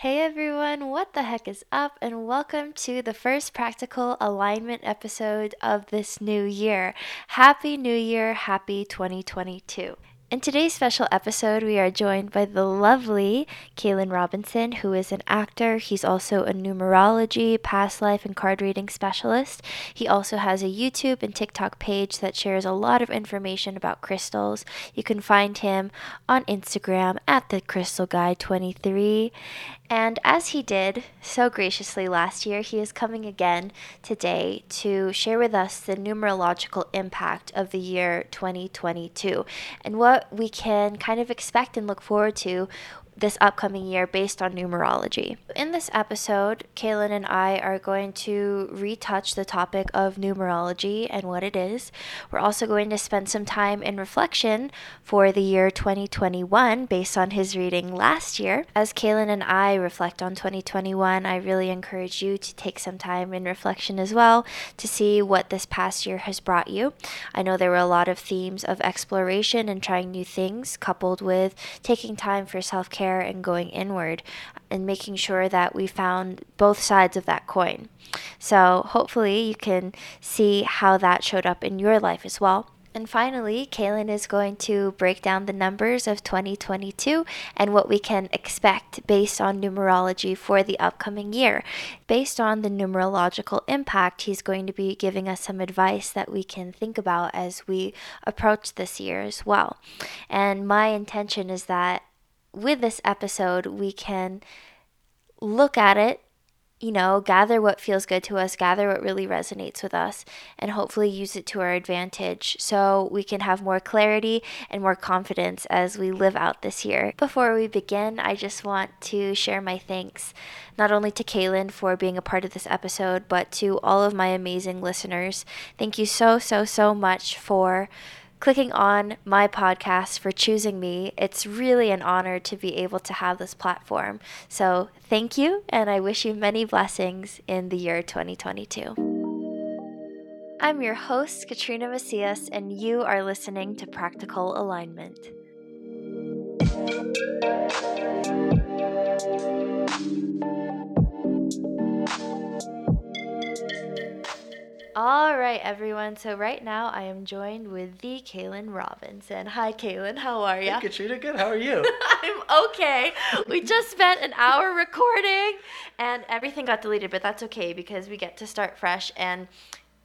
Hey everyone, what the heck is up? And welcome to the first practical alignment episode of this new year. Happy New Year, happy 2022. In today's special episode, we are joined by the lovely Kaylin Robinson, who is an actor. He's also a numerology, past life, and card reading specialist. He also has a YouTube and TikTok page that shares a lot of information about crystals. You can find him on Instagram at the Crystal Guy 23. And as he did so graciously last year, he is coming again today to share with us the numerological impact of the year 2022 and what we can kind of expect and look forward to this upcoming year based on numerology. In this episode, Kaylin and I are going to retouch the topic of numerology and what it is. We're also going to spend some time in reflection for the year 2021 based on his reading last year. As Kaylin and I reflect on 2021, I really encourage you to take some time in reflection as well to see what this past year has brought you. I know there were a lot of themes of exploration and trying new things, coupled with taking time for self care and going inward and making sure that we found both sides of that coin. So hopefully you can see how that showed up in your life as well. And finally, Kaylin is going to break down the numbers of 2022 and what we can expect based on numerology for the upcoming year. Based on the numerological impact, he's going to be giving us some advice that we can think about as we approach this year as well. And my intention is that with this episode, we can look at it, you know, gather what feels good to us, gather what really resonates with us, and hopefully use it to our advantage so we can have more clarity and more confidence as we live out this year. Before we begin, I just want to share my thanks not only to Kaylin for being a part of this episode, but to all of my amazing listeners. Thank you so, so, so much for clicking on my podcast for choosing me. It's really an honor to be able to have this platform. So, thank you, and I wish you many blessings in the year 2022. I'm your host, Katrina Macias, and you are listening to Practical Alignment. All right, everyone. So right now I am joined with the Kaylin Robinson. Hi, Kaylin. How are you? Hey, Katrina. Good. How are you? I'm okay. We just spent an hour recording, and everything got deleted, but that's okay because we get to start fresh and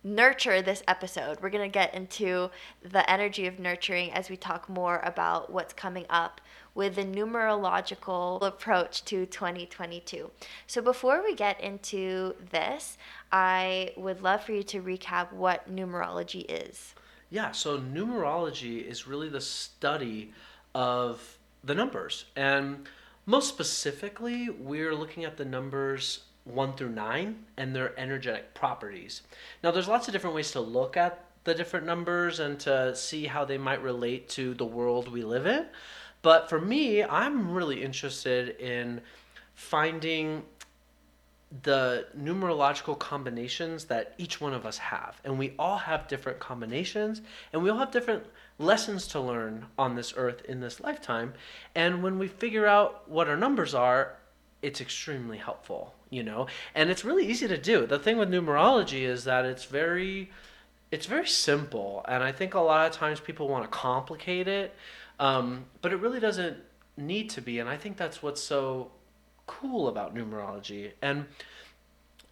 nurture this episode. We're going to get into the energy of nurturing as we talk more about what's coming up with the numerological approach to 2022. So, before we get into this, I would love for you to recap what numerology is. Yeah, so numerology is really the study of the numbers. And most specifically, we're looking at the numbers 1 through 9 and their energetic properties. Now, there's lots of different ways to look at the different numbers and to see how they might relate to the world we live in. But for me, I'm really interested in finding the numerological combinations that each one of us have. And we all have different combinations, and we all have different lessons to learn on this earth in this lifetime. And when we figure out what our numbers are, it's extremely helpful, you know? And it's really easy to do. The thing with numerology is that it's very it's very simple, and I think a lot of times people want to complicate it. Um, but it really doesn't need to be. And I think that's what's so cool about numerology. And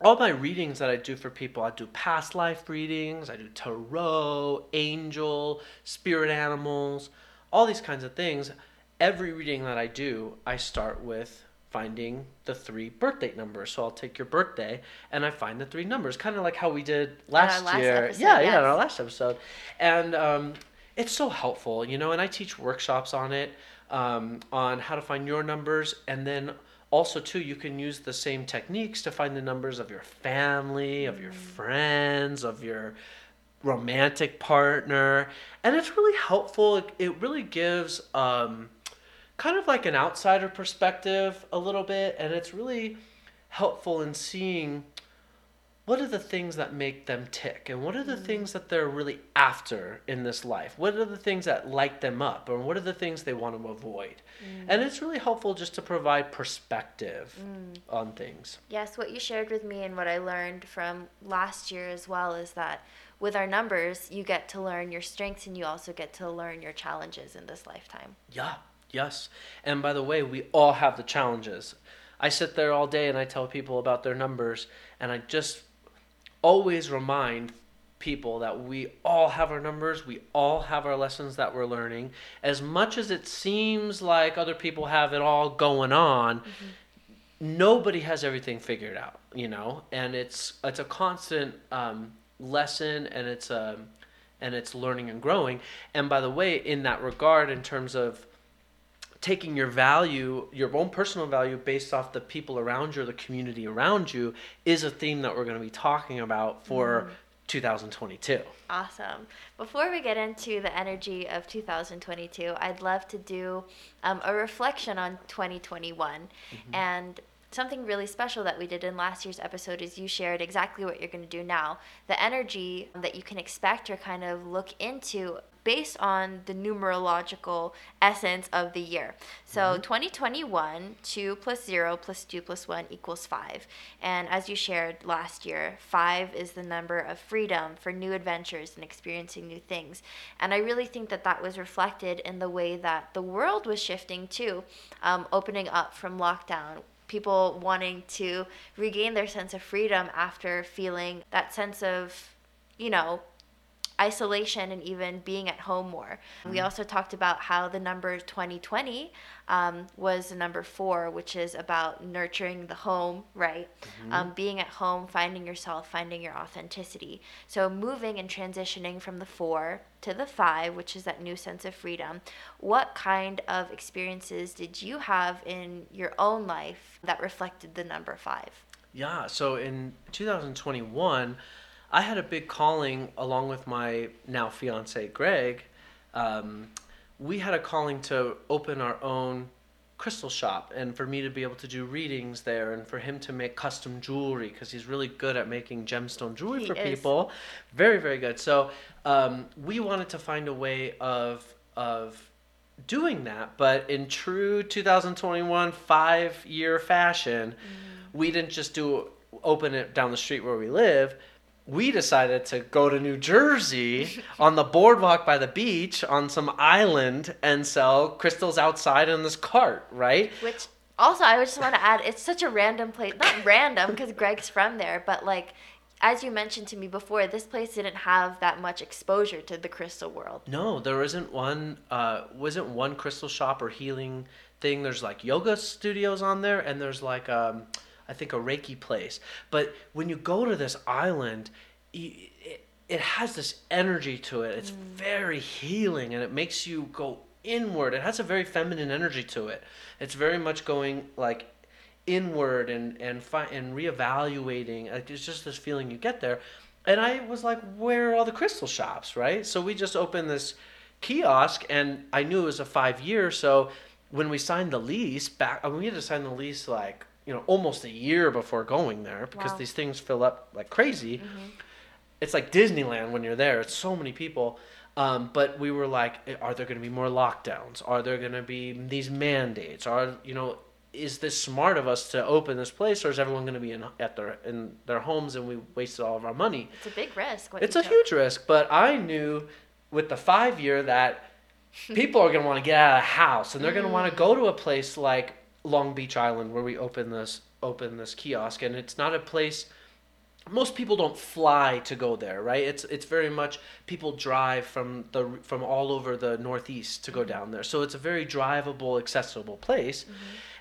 all my readings that I do for people, I do past life readings, I do tarot, angel, spirit animals, all these kinds of things. Every reading that I do, I start with finding the three birthday numbers. So I'll take your birthday and I find the three numbers, kind of like how we did last, last year. episode, yeah, yes. yeah, in our last episode. And um, it's so helpful, you know, and I teach workshops on it, um, on how to find your numbers, and then also too, you can use the same techniques to find the numbers of your family, of your friends, of your romantic partner, and it's really helpful. It, it really gives um, kind of like an outsider perspective a little bit, and it's really helpful in seeing what are the things that make them tick? And what are the mm. things that they're really after in this life? What are the things that light them up? Or what are the things they want to avoid? Mm. And it's really helpful just to provide perspective mm. on things. Yes, what you shared with me and what I learned from last year as well is that with our numbers, you get to learn your strengths and you also get to learn your challenges in this lifetime. yeah yes. And by the way we all have the challenges. I sit there all day and i tell people about their numbers and i just always remind people that we all have our numbers, we all have our lessons that we're learning. As much as it seems like other people have it all going on, nobody has everything figured out, you know, and it's it's a constant um, lesson, and it's a and it's learning and growing. And by the way, in that regard, in terms of taking your value, your own personal value based off the people around you or the community around you is a theme that we're going to be talking about for 2022. Awesome. Before we get into the energy of 2022, I'd love to do um, a reflection on 2021. And something really special that we did in last year's episode is you shared exactly what you're going to do now. The energy that you can expect or kind of look into based on the numerological essence of the year. So 2021, 2 plus 0 plus 2 plus 1 equals 5. And as you shared last year, 5 is the number of freedom for new adventures and experiencing new things. And I really think that that was reflected in the way that the world was shifting too, um, opening up from lockdown. People wanting to regain their sense of freedom after feeling that sense of, you know, isolation and even being at home more. We also talked about how the number 2020 um, was the number four, which is about nurturing the home, right? Um, being at home, finding yourself, finding your authenticity. So moving and transitioning from the four to the five, which is that new sense of freedom. What kind of experiences did you have in your own life that reflected the number five? Yeah, so in 2021, I had a big calling along with my now fiance Greg. Um, we had a calling to open our own crystal shop and for me to be able to do readings there and for him to make custom jewelry because he's really good at making gemstone jewelry He for is. people very very good so um, we wanted to find a way of of doing that but in true 2021 five year fashion we didn't just do open it down the street where we live we decided to go to New Jersey on the boardwalk by the beach on some island and sell crystals outside in this cart, right? Which also, I just want to add, it's such a random place. Not random because Greg's from there, but like, as you mentioned to me before, this place didn't have that much exposure to the crystal world. No, there isn't one. Uh, wasn't one crystal shop or healing thing. There's like yoga studios on there, and there's like um, I think a Reiki place. But when you go to this island, it, it has this energy to it. It's mm. very healing, and it makes you go inward. It has a very feminine energy to it. It's very much going like inward and and fi- and reevaluating. Like it's just this feeling you get there. And I was like, where are all the crystal shops, right? So we just opened this kiosk, and I knew it was a five year. So when we signed the lease back, I mean, we had to sign the lease like you know almost a year before going there because Wow. these things fill up like crazy. Mm-hmm. It's like Disneyland when you're there. It's so many people. Um, but we were like, eh, are there going to be more lockdowns? Are there going to be these mandates? Are you know, is this smart of us to open this place, or is everyone going to be in at their in their homes and we wasted all of our money? It's a big risk. It's a took. huge risk, but I knew with the five year that people are going to want to get out of the house and they're going to want to mm. go to a place like Long Beach Island where we open this open this kiosk, and it's not a place. Most people don't fly to go there, right? It's it's very much people drive from the from all over the Northeast to go mm-hmm. down there, so it's a very drivable, accessible place. Mm-hmm.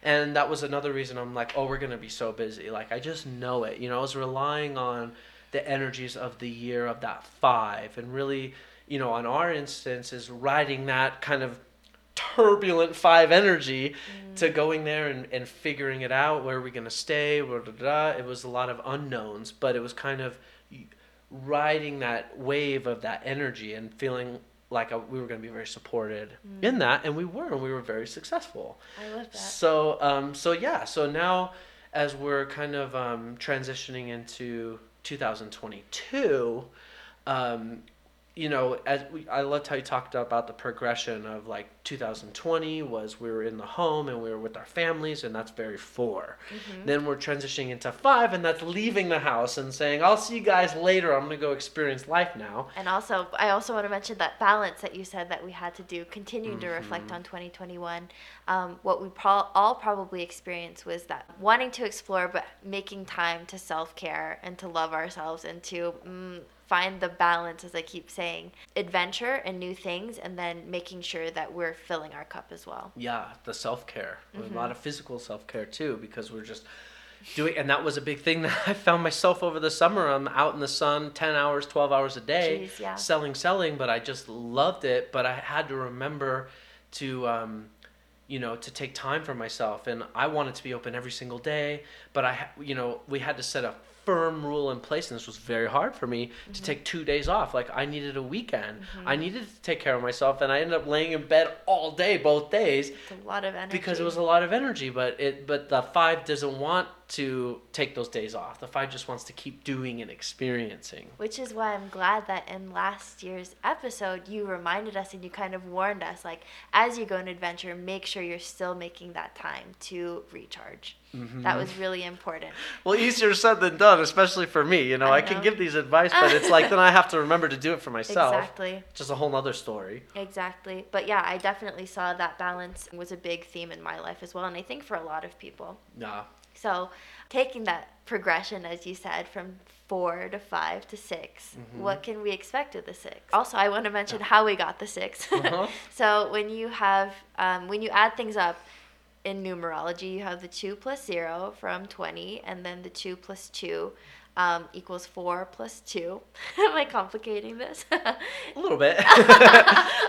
And that was another reason I'm like, oh, we're gonna be so busy. Like I just know it. You know, I was relying on the energies of the year of that five, and really, you know, on our instance, is riding that kind of turbulent five energy to going there and, and figuring it out. Where are we gonna stay? Blah, blah, blah. It was a lot of unknowns, but it was kind of riding that wave of that energy and feeling like we were going to be very supported in that, and we were, and we were very successful. I love that. So, um, so yeah, so now as we're kind of um, transitioning into 2022, um, you know, as we, I loved how you talked about the progression of like 2020 was we were in the home and we were with our families, and that's very 4 Mm-hmm. Then we're transitioning into five, and that's leaving the house and saying, "I'll see you guys later. I'm gonna go experience life now." And also, I also want to mention that balance that you said that we had to do, continuing to reflect Mm-hmm. on 2021. Um, what we pro- all probably experienced was that wanting to explore, but making time to self care and to love ourselves and to mm, find the balance, as I keep saying, adventure and new things, and then making sure that we're filling our cup as well. Yeah, the self care, a Mm-hmm. lot of physical self care too, because we're just doing, and that was a big thing that I found myself over the summer. I'm out in the sun, ten hours, twelve hours a day, Jeez, yeah. selling, selling, but I just loved it. But I had to remember to, um, you know, to take time for myself, and I wanted to be open every single day. But I, you know, we had to set a firm rule in place, and this was very hard for me Mm-hmm. to take two days off. Like I needed a weekend. I needed to take care of myself, and I ended up laying in bed all day, both days It's a lot of energy. because it was a lot of energy but it but the five doesn't want to take those days off the five just wants to keep doing and experiencing Which is why I'm glad that in last year's episode, you reminded us and you kind of warned us like, as you go on adventure, make sure you're still making that time to recharge. Mm-hmm. That was really important. well easier said than done especially for me you know I i, can give these advice but it's like then i have to remember to do it for myself Exactly. Just a whole nother story Exactly. But yeah, I definitely saw that balance was a big theme in my life as well. And I think for a lot of people. yeah So taking that progression, as you said, from four to five to 6 what can we expect of the six? Also, I want to mention how we got the 6 Uh-huh. so when you have, um, when you add things up in numerology, you have the two plus zero from 20, and then the two plus two um, equals four plus two. Am I complicating this? a little bit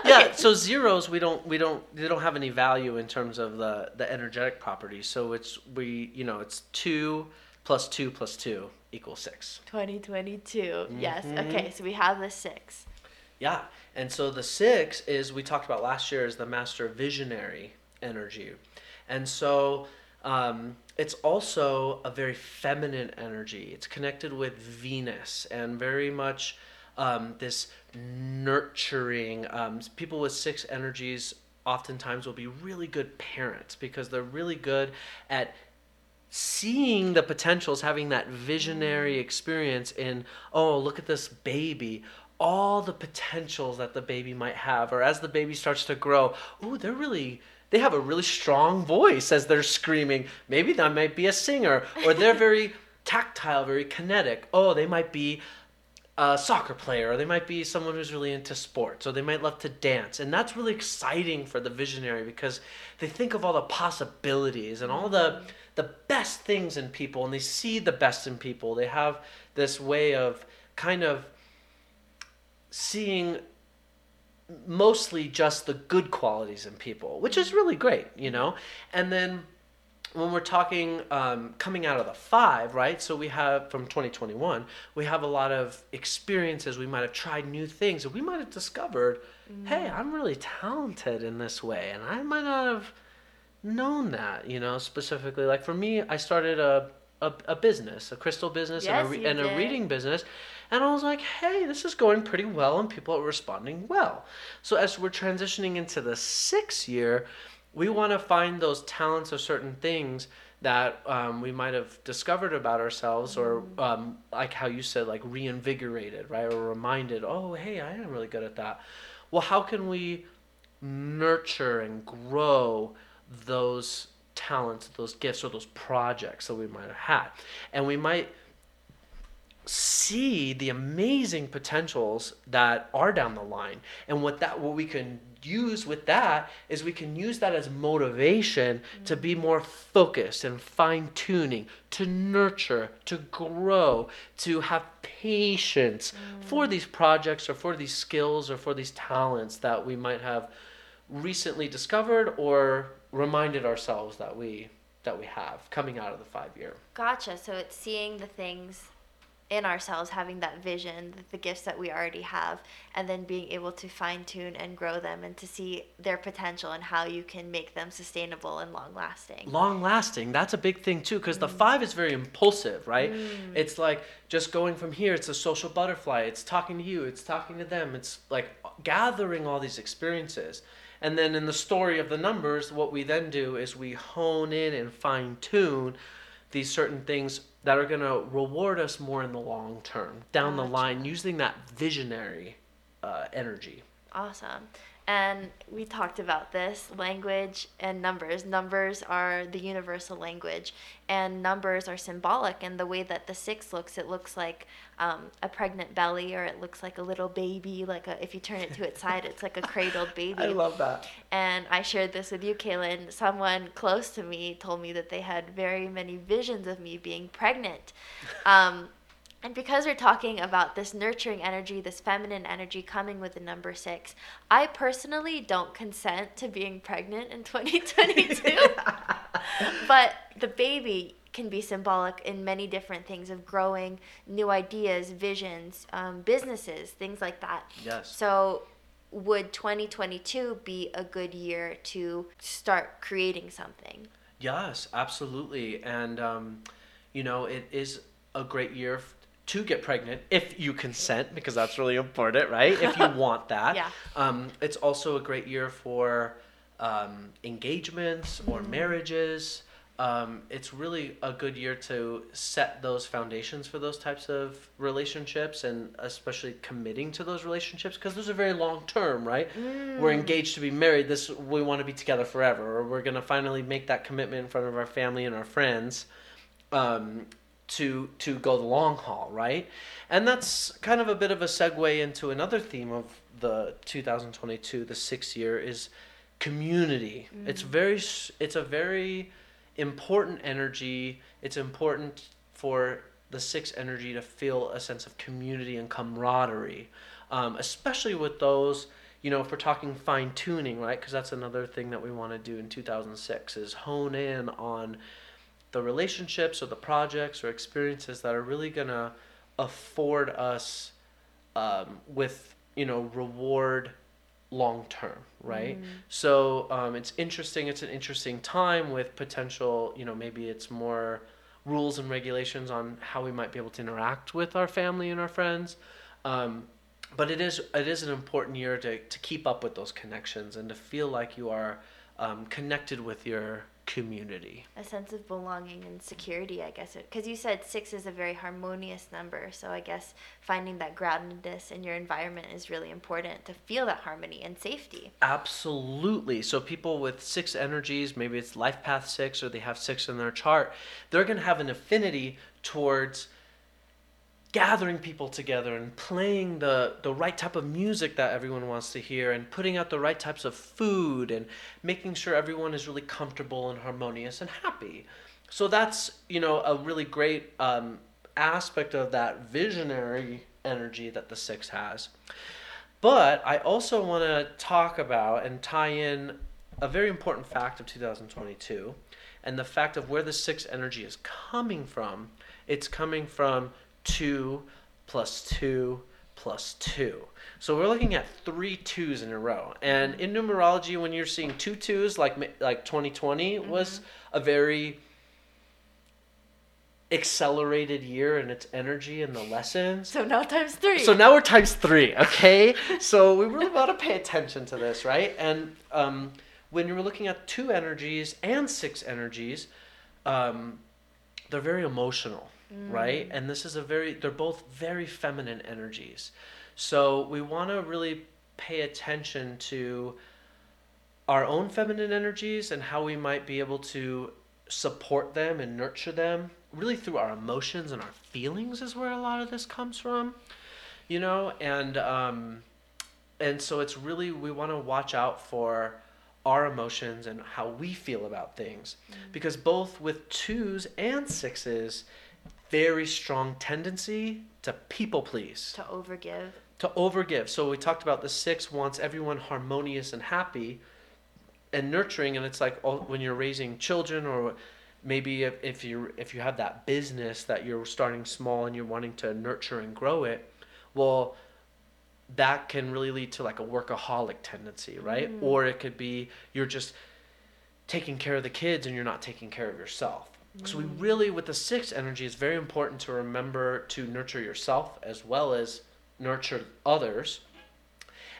yeah so zeros we don't we don't they don't have any value in terms of the the energetic properties so it's we you know it's two plus two plus two equals six 2022. Yes. Mm-hmm. Okay. So we have the six. Yeah. And so the six is we talked about last year is the master visionary energy. And so um, it's also a very feminine energy. It's connected with Venus and very much um, this nurturing. Um, people with six energies oftentimes will be really good parents because they're really good at seeing the potentials, having that visionary experience in, oh, look at this baby, all the potentials that the baby might have, or as the baby starts to grow, oh, they're really. They have a really strong voice as they're screaming. Maybe that might be a singer, or they're very tactile, very kinetic. Oh, they might be a soccer player, or they might be someone who's really into sports, or they might love to dance. And that's really exciting for the visionary because they think of all the possibilities and all the the best things in people, and they see the best in people. They have this way of kind of seeing mostly just the good qualities in people, which is really great, you know? And then when we're talking um, coming out of the five, right? So we have from 2021, we have a lot of experiences. We might have tried new things, and we might have discovered, hey, I'm really talented in this way, and I might not have known that, you know, specifically. Like for me, I started a a, a business, a crystal business, and, a, re- and a reading business. And I was like, hey, this is going pretty well, and people are responding well. So as we're transitioning into the sixth year, we want to find those talents or certain things that um, we might have discovered about ourselves, or um, like how you said, like reinvigorated, right, or reminded, oh, hey, I am really good at that. Well, how can we nurture and grow those talents, those gifts, or those projects that we might have had? And we might see the amazing potentials that are down the line and what that what we can use with that is we can use that as motivation to be more focused and fine tuning to nurture to grow to have patience for mm. these projects or for these skills or for these talents that we might have recently discovered or reminded ourselves that we that we have coming out of the 5 year. Gotcha. So it's seeing the things in ourselves having that vision the, the gifts that we already have and then being able to fine tune and grow them and to see their potential and how you can make them sustainable and long lasting. Long lasting that's a big thing too because the mm. five is very impulsive right? Mm. It's like just going from here it's a social butterfly it's talking to you it's talking to them it's like gathering all these experiences and then in the story of the numbers what we then do is we hone in and fine tune these certain things that are going to reward us more in the long term down the line using that visionary uh, energy Awesome. And we talked about this language and numbers. Numbers are the universal language, and numbers are symbolic. And the way that the six looks, it looks like um, a pregnant belly, or it looks like a little baby. Like a, if you turn it to its side, it's like a cradled baby. i love that And I shared this with you, Kaylin. Someone close to me told me that they had very many visions of me being pregnant. Um, and because we're talking about this nurturing energy, this feminine energy coming with the number six, I personally don't consent to being pregnant in 2022. but the baby can be symbolic in many different things of growing new ideas, visions, um, businesses, things like that. yes So, would 2022 be a good year to start creating something? Yes, absolutely. And, um, you know, it is a great year to get pregnant if you consent, because that's really important, right? If you want that. Yeah. Um, it's also a great year for um, engagements or Mm-hmm. marriages. Um, it's really a good year to set those foundations for those types of relationships and especially committing to those relationships because those are very long term, right? We're Mm. engaged to be married. This we want to be together forever, or we're gonna finally make that commitment in front of our family and our friends. Um, to to go the long haul, right? And that's kind of a bit of a segue into another theme of the 2022, the sixth year, is community. It's very it's a very important energy. It's important for the sixth energy to feel a sense of community and camaraderie, um, especially with those. You know, if we're talking fine tuning, right? Because that's another thing that we want to do in 2006 is hone in on the relationships or the projects or experiences that are really gonna afford us um, with you know reward long term right so um, it's interesting it's an interesting time with potential you know maybe it's more rules and regulations on how we might be able to interact with our family and our friends. Um, but it is it is an important year to, to keep up with those connections and to feel like you are um, connected with your community A sense of belonging and security, I guess. Because you said six is a very harmonious number. So I guess finding that groundedness in your environment is really important to feel that harmony and safety. Absolutely. So people with six energies, maybe it's life path six or they have six in their chart, they're going to have an affinity towards gathering people together and playing the, the right type of music that everyone wants to hear and putting out the right types of food and making sure everyone is really comfortable and harmonious and happy. So that's, you know, a really great um, aspect of that visionary energy that the six has. But I also want to talk about and tie in a very important fact of 2022 and the fact of where the six energy is coming from. It's coming from 2 plus 2 plus 2. So we're looking at three twos in a row. And in numerology, when you're seeing two twos, like like 2020 was a very accelerated year in its energy and the lessons. So now times three. So now we're times three, okay? so we really want to pay attention to this, right? And um, when you're looking at two energies and six energies, um, they're very emotional, right? And this is a very, they're both very feminine energies. So we want to really pay attention to our own feminine energies and how we might be able to support them and nurture them really through our emotions and our feelings is where a lot of this comes from you know and um and so it's really we want to watch out for our emotions and how we feel about things because both with twos and sixes very strong tendency to people please to overgive. to overgive. So we talked about the six wants everyone harmonious and happy and nurturing, and it's like all, when you're raising children or maybe if, if you if you have that business that you're starting small and you're wanting to nurture and grow it well that can really lead to like a workaholic tendency right Mm. or it could be you're just taking care of the kids and you're not taking care of yourself Mm. so we really with the six energy it's very important to remember to nurture yourself as well as nurture others.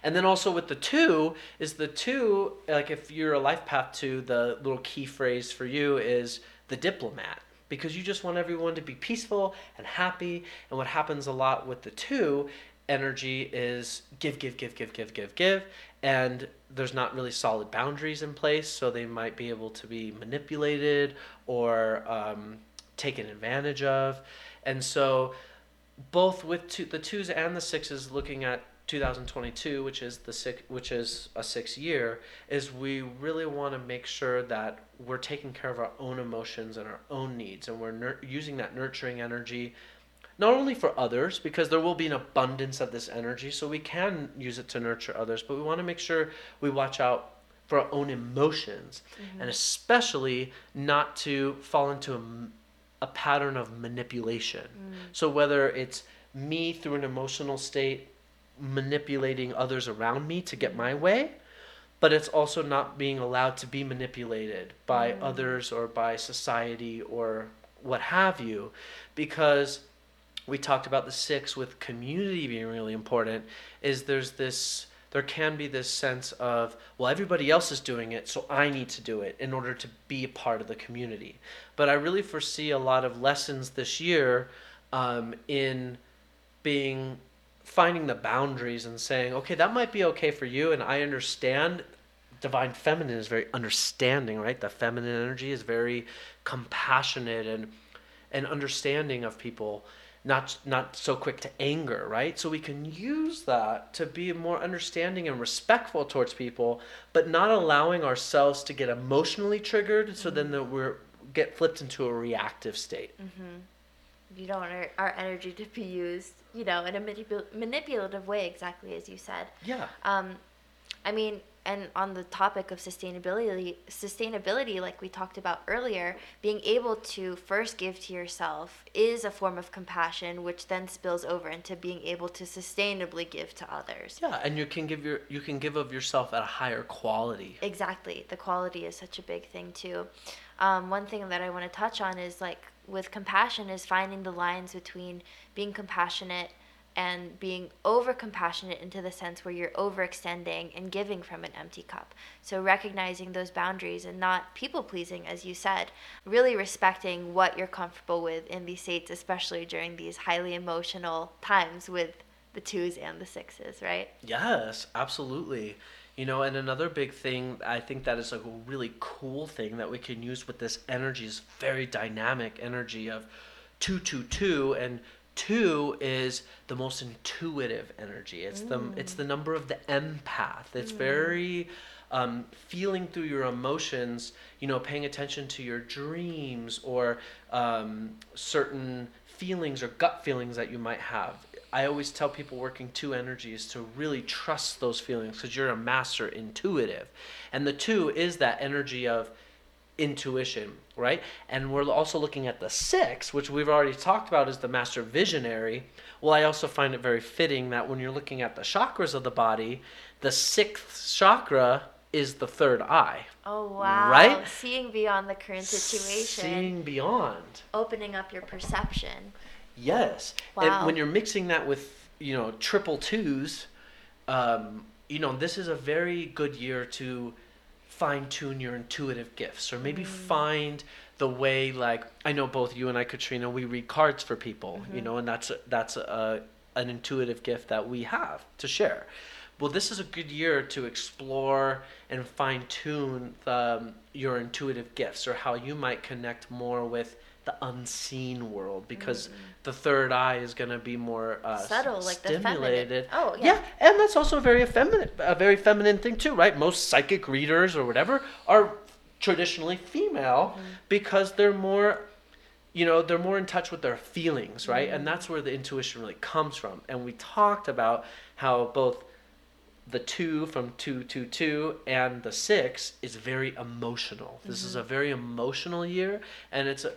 And then also with the two is the two like if you're a life path two, the little key phrase for you is the diplomat. Because you just want everyone to be peaceful and happy. And what happens a lot with the two energy is give, give, give, give, give, give, give, and there's not really solid boundaries in place, so they might be able to be manipulated or um, taken advantage of. And so both with two, the twos and the sixes looking at 2022 which is the six which is a six year is we really want to make sure that we're taking care of our own emotions and our own needs and we're nur- using that nurturing energy not only for others because there will be an abundance of this energy so we can use it to nurture others but we want to make sure we watch out for our own emotions mm-hmm. and especially not to fall into a pattern of manipulation. Mm. So whether it's me through an emotional state manipulating others around me to get mm. my way but it's also not being allowed to be manipulated by mm. others or by society or what have you because we talked about the six with community being really important is there's this there can be this sense of well everybody else is doing it so i need to do it in order to be a part of the community. But i really foresee a lot of lessons this year um, in being finding the boundaries and saying okay that might be okay for you and i understand. Divine feminine is very understanding right? The feminine energy is very compassionate and and understanding of people not not so quick to anger right? So we can use that to be more understanding and respectful towards people but not allowing ourselves to get emotionally triggered so then that we're get flipped into a reactive state. You don't want our, our energy to be used, you know, in a manipul- manipulative way, exactly as you said. yeah. Um, I mean, and on the topic of sustainability, sustainability, like we talked about earlier, being able to first give to yourself is a form of compassion, which then spills over into being able to sustainably give to others. yeah and you can give your you can give of yourself at a higher quality Exactly. The quality is such a big thing too. Um, one thing that I want to touch on is like with compassion is finding the lines between being compassionate and being over compassionate into the sense where you're overextending and giving from an empty cup. So recognizing those boundaries and not people pleasing, as you said, really respecting what you're comfortable with in these states, especially during these highly emotional times with the twos and the sixes, right? Yes, absolutely. You know, and another big thing I think that is a really cool thing that we can use with this energy is very dynamic energy of two two two and two is the most intuitive energy. It's the it's the number of the empath. It's very um, feeling through your emotions, you know, paying attention to your dreams or um, certain feelings or gut feelings that you might have. I always tell people working two energies to really trust those feelings because you're a master intuitive. And the two is that energy of intuition, right? And we're also looking at the six, which we've already talked about is the master visionary. Well, I also find it very fitting that when you're looking at the chakras of the body, the sixth chakra is the third eye. Oh wow! Right? Seeing beyond the current situation, Seeing beyond. opening up your perception. Yes. Wow. And when you're mixing that with, you know, triple twos, um, you know, this is a very good year to fine tune your intuitive gifts or maybe find the way like I know both you and I Katrina we read cards for people, you know, and that's that's a, an intuitive gift that we have to share. Well, this is a good year to explore and fine tune um, your intuitive gifts or how you might connect more with the unseen world because the third eye is going to be more uh, s- Subtle, like the stimulated. Oh, yeah. Yeah, and that's also a very feminine, a very feminine thing too, right? Most psychic readers or whatever are traditionally female because they're more you know they're more in touch with their feelings right and that's where the intuition really comes from and we talked about how both the two from 222 and the six is very emotional. This mm-hmm. is a very emotional year, and it's a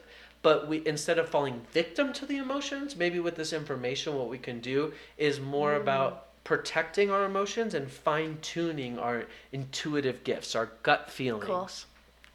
but we instead of falling victim to the emotions maybe with this information what we can do is more mm. about protecting our emotions and fine tuning our intuitive gifts our gut feelings cool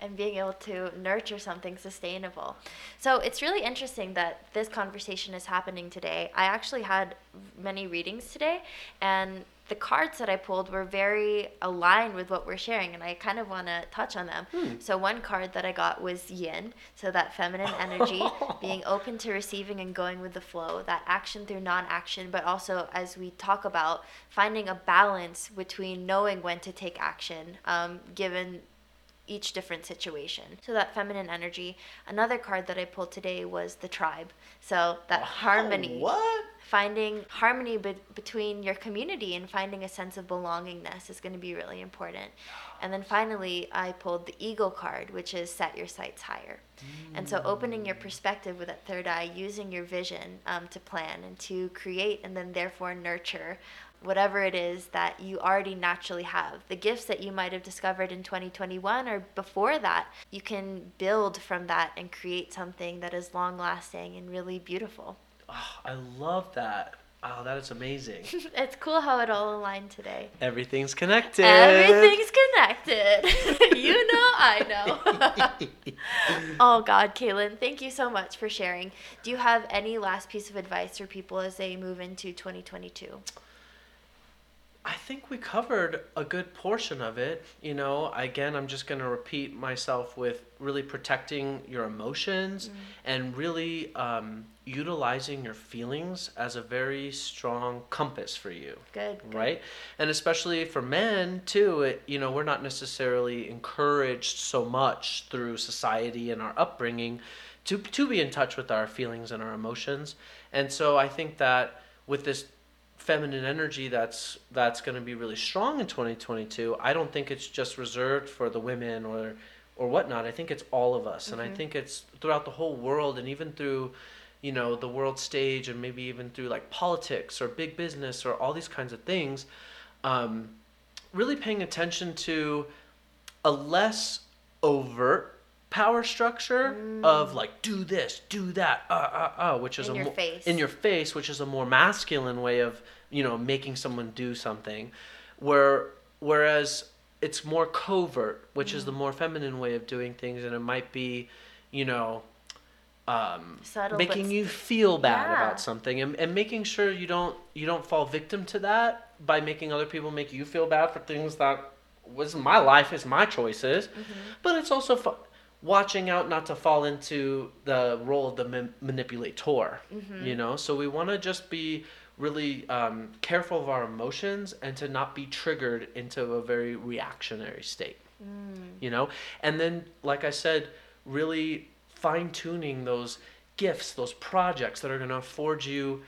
and being able to nurture something sustainable. So it's really interesting that this conversation is happening today. I actually had many readings today, and the cards that I pulled were very aligned with what we're sharing, and I kind of want to touch on them. Hmm. So, one card that I got was yin, so that feminine energy, being open to receiving and going with the flow, that action through non action, but also as we talk about finding a balance between knowing when to take action, um, given each different situation. So that feminine energy. Another card that I pulled today was the tribe. So that wow, harmony. What? Finding harmony be- between your community and finding a sense of belongingness is going to be really important. And then finally, I pulled the eagle card, which is set your sights higher. Mm. And so opening your perspective with that third eye, using your vision um, to plan and to create and then therefore nurture whatever it is that you already naturally have. The gifts that you might have discovered in 2021 or before that, you can build from that and create something that is long lasting and really beautiful. Oh, I love that. Oh, that is amazing. it's cool how it all aligned today. Everything's connected. Everything's connected. you know, I know. oh, God, Kaylin, thank you so much for sharing. Do you have any last piece of advice for people as they move into 2022? I think we covered a good portion of it. You know, again, I'm just going to repeat myself with really protecting your emotions mm-hmm. and really um, utilizing your feelings as a very strong compass for you. Good. Right? Good. And especially for men, too, it, you know, we're not necessarily encouraged so much through society and our upbringing to, to be in touch with our feelings and our emotions. And so I think that with this feminine energy that's that's going to be really strong in 2022 i don't think it's just reserved for the women or or whatnot i think it's all of us mm-hmm. and i mm-hmm. think it's throughout the whole world and even through you know the world stage and maybe even through like politics or big business or all these kinds of things um, really paying attention to a less overt power structure mm. of like do this, do that, uh, uh, uh, which is in a your mo- face. in your face, which is a more masculine way of you know making someone do something, where whereas it's more covert, which mm. is the mm. more feminine way of doing things, and it might be, you know. Um, Subtle, making you feel bad yeah. about something and, and making sure you don't you don't fall victim to that by making other people make you feel bad for things that was my life is my choices mm-hmm. but it's also fun watching out not to fall into the role of the ma- manipulator mm-hmm. you know so we want to just be really um, careful of our emotions and to not be triggered into a very reactionary state mm. you know and then like i said really fine-tuning those gifts those projects that are going to afford you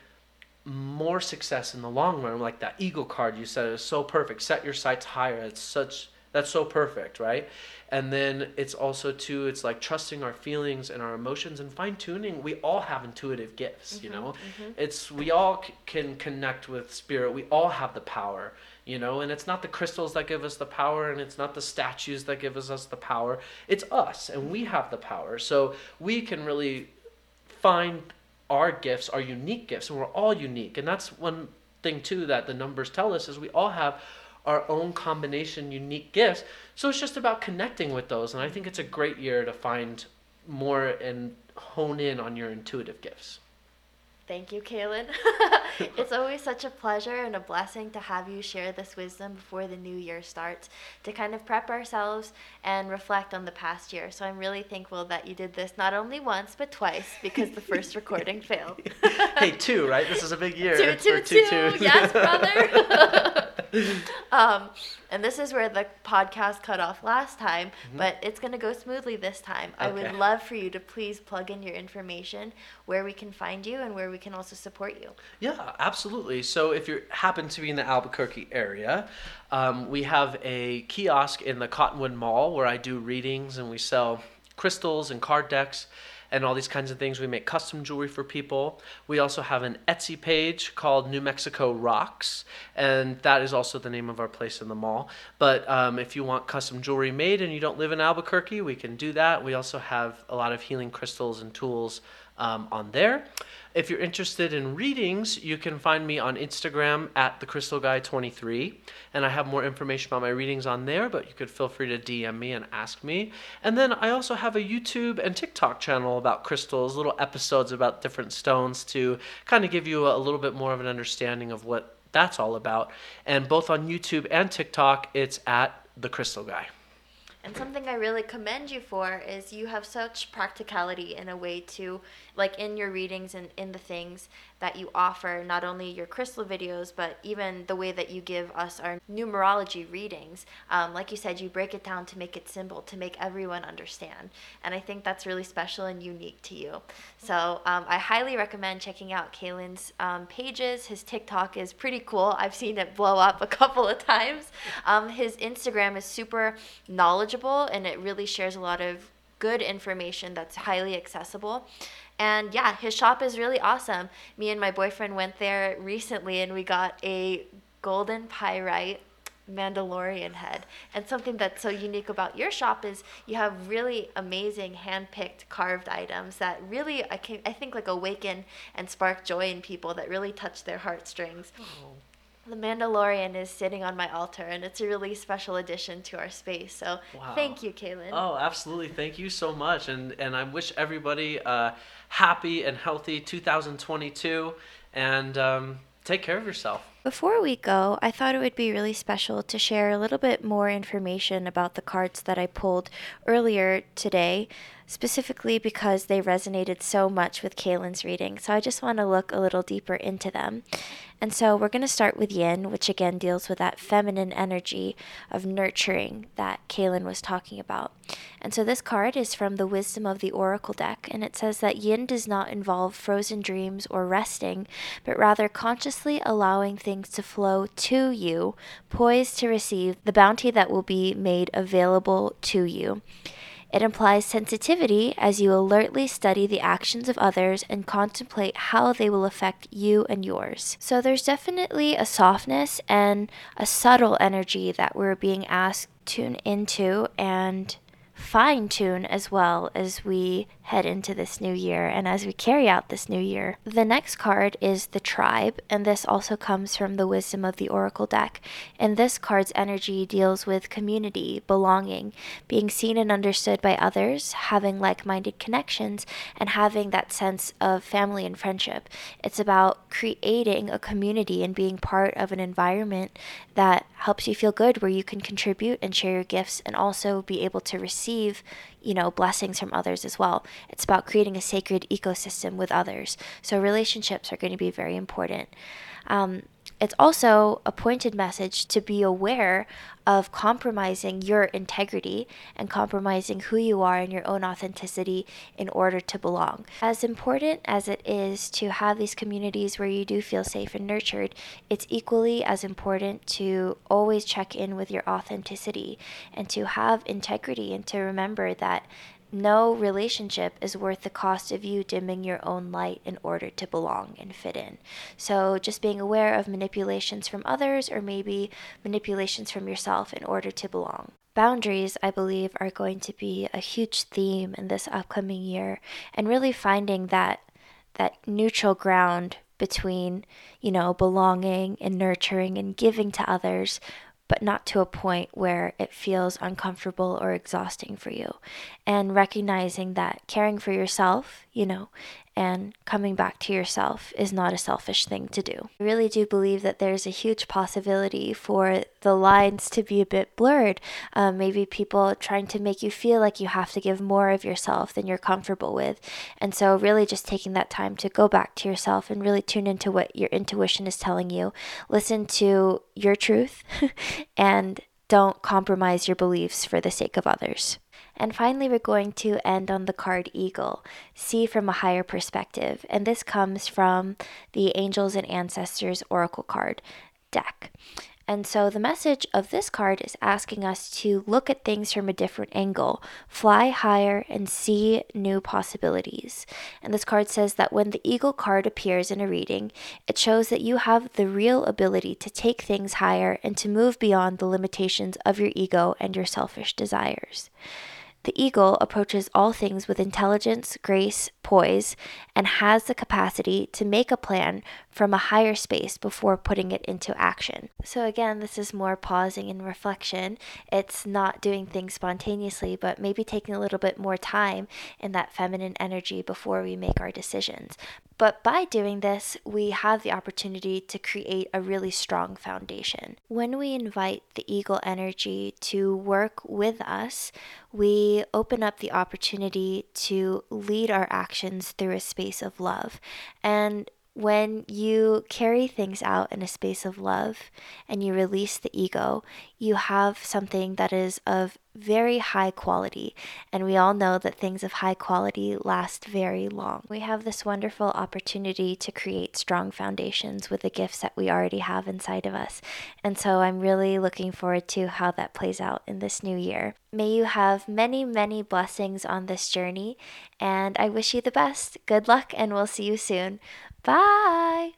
more success in the long run like that eagle card you said is so perfect set your sights higher it's such that's so perfect right? And then it's also too it's like trusting our feelings and our emotions and fine tuning we all have intuitive gifts mm-hmm, you know? mm-hmm. it's we all c- can connect with spirit. We all have the power you know? And it's not the crystals that give us the power and it's not the statues that give us, us the power. It's us and we have the power. So we can really find our gifts our unique gifts and we're all unique. And that's one thing too that the numbers tell us is we all have our own combination unique gifts. So it's just about connecting with those. And I think it's a great year to find more and hone in on your intuitive gifts. Thank you, Kaylin. it's always such a pleasure and a blessing to have you share this wisdom before the new year starts to kind of prep ourselves and reflect on the past year. So I'm really thankful that you did this not only once, but twice because the first recording failed. hey, two, right? This is a big year. Two, two, two. two. Yes, brother. um, and this is where the podcast cut off last time, mm-hmm. but it's going to go smoothly this time. Okay. I would love for you to please plug in your information, where we can find you, and where we can also support you. Yeah, absolutely. So if you happen to be in the Albuquerque area, um, we have a kiosk in the Cottonwood Mall where I do readings and we sell crystals and card decks. And all these kinds of things. We make custom jewelry for people. We also have an Etsy page called New Mexico Rocks, and that is also the name of our place in the mall. But um, if you want custom jewelry made and you don't live in Albuquerque, we can do that. We also have a lot of healing crystals and tools um, on there. If you're interested in readings, you can find me on Instagram at the Crystal Guy 23, and I have more information about my readings on there. But you could feel free to DM me and ask me. And then I also have a YouTube and TikTok channel about crystals, little episodes about different stones to kind of give you a, little bit more of an understanding of what that's all about. And both on YouTube and TikTok, it's at the Crystal Guy. And something I really commend you for is you have such practicality in a way to, like in your readings and in the things that you offer, not only your crystal videos, but even the way that you give us our numerology readings. Um, like you said, you break it down to make it simple, to make everyone understand. And I think that's really special and unique to you. So um, I highly recommend checking out Kalen's um, pages. His TikTok is pretty cool. I've seen it blow up a couple of times. Um, his Instagram is super knowledgeable and it really shares a lot of good information that's highly accessible. And yeah, his shop is really awesome. Me and my boyfriend went there recently and we got a golden pyrite Mandalorian head. And something that's so unique about your shop is you have really amazing hand-picked carved items that really I can I think like awaken and spark joy in people that really touch their heartstrings. Oh. The Mandalorian is sitting on my altar, and it's a really special addition to our space. So, wow. thank you, Kalen. Oh, absolutely! Thank you so much, and and I wish everybody uh, happy and healthy 2022, and um, take care of yourself. Before we go, I thought it would be really special to share a little bit more information about the cards that I pulled earlier today specifically because they resonated so much with Kalen's reading. So I just want to look a little deeper into them. And so we're going to start with yin, which again deals with that feminine energy of nurturing that Kalen was talking about. And so this card is from the Wisdom of the Oracle deck, and it says that yin does not involve frozen dreams or resting, but rather consciously allowing things to flow to you, poised to receive the bounty that will be made available to you. It implies sensitivity as you alertly study the actions of others and contemplate how they will affect you and yours. So there's definitely a softness and a subtle energy that we're being asked to tune into and fine tune as well as we head into this new year and as we carry out this new year. The next card is the tribe, and this also comes from the wisdom of the oracle deck. And this card's energy deals with community, belonging, being seen and understood by others, having like minded connections, and having that sense of family and friendship. It's about creating a community and being part of an environment that helps you feel good, where you can contribute and share your gifts and also be able to receive you know, blessings from others as well. It's about creating a sacred ecosystem with others. So relationships are going to be very important. Um, it's also a pointed message to be aware of compromising your integrity and compromising who you are and your own authenticity in order to belong. As important as it is to have these communities where you do feel safe and nurtured, it's equally as important to always check in with your authenticity and to have integrity and to remember that no relationship is worth the cost of you dimming your own light in order to belong and fit in. So, just being aware of manipulations from others or maybe manipulations from yourself in order to belong. Boundaries, I believe, are going to be a huge theme in this upcoming year, and really finding that that neutral ground between, you know, belonging and nurturing and giving to others but not to a point where it feels uncomfortable or exhausting for you. And recognizing that caring for yourself, you know, and coming back to yourself is not a selfish thing to do. I really do believe that there's a huge possibility for the lines to be a bit blurred. Um, maybe people trying to make you feel like you have to give more of yourself than you're comfortable with. And so, really, just taking that time to go back to yourself and really tune into what your intuition is telling you. Listen to your truth and don't compromise your beliefs for the sake of others. And finally, we're going to end on the card Eagle, see from a higher perspective. And this comes from the Angels and Ancestors Oracle card deck. And so the message of this card is asking us to look at things from a different angle, fly higher, and see new possibilities. And this card says that when the eagle card appears in a reading, it shows that you have the real ability to take things higher and to move beyond the limitations of your ego and your selfish desires. The eagle approaches all things with intelligence, grace, poise, and has the capacity to make a plan from a higher space before putting it into action. So, again, this is more pausing and reflection. It's not doing things spontaneously, but maybe taking a little bit more time in that feminine energy before we make our decisions. But by doing this, we have the opportunity to create a really strong foundation. When we invite the eagle energy to work with us, we open up the opportunity to lead our actions through a space of love. And when you carry things out in a space of love and you release the ego, you have something that is of very high quality. And we all know that things of high quality last very long. We have this wonderful opportunity to create strong foundations with the gifts that we already have inside of us. And so I'm really looking forward to how that plays out in this new year. May you have many, many blessings on this journey. And I wish you the best. Good luck, and we'll see you soon. Bye.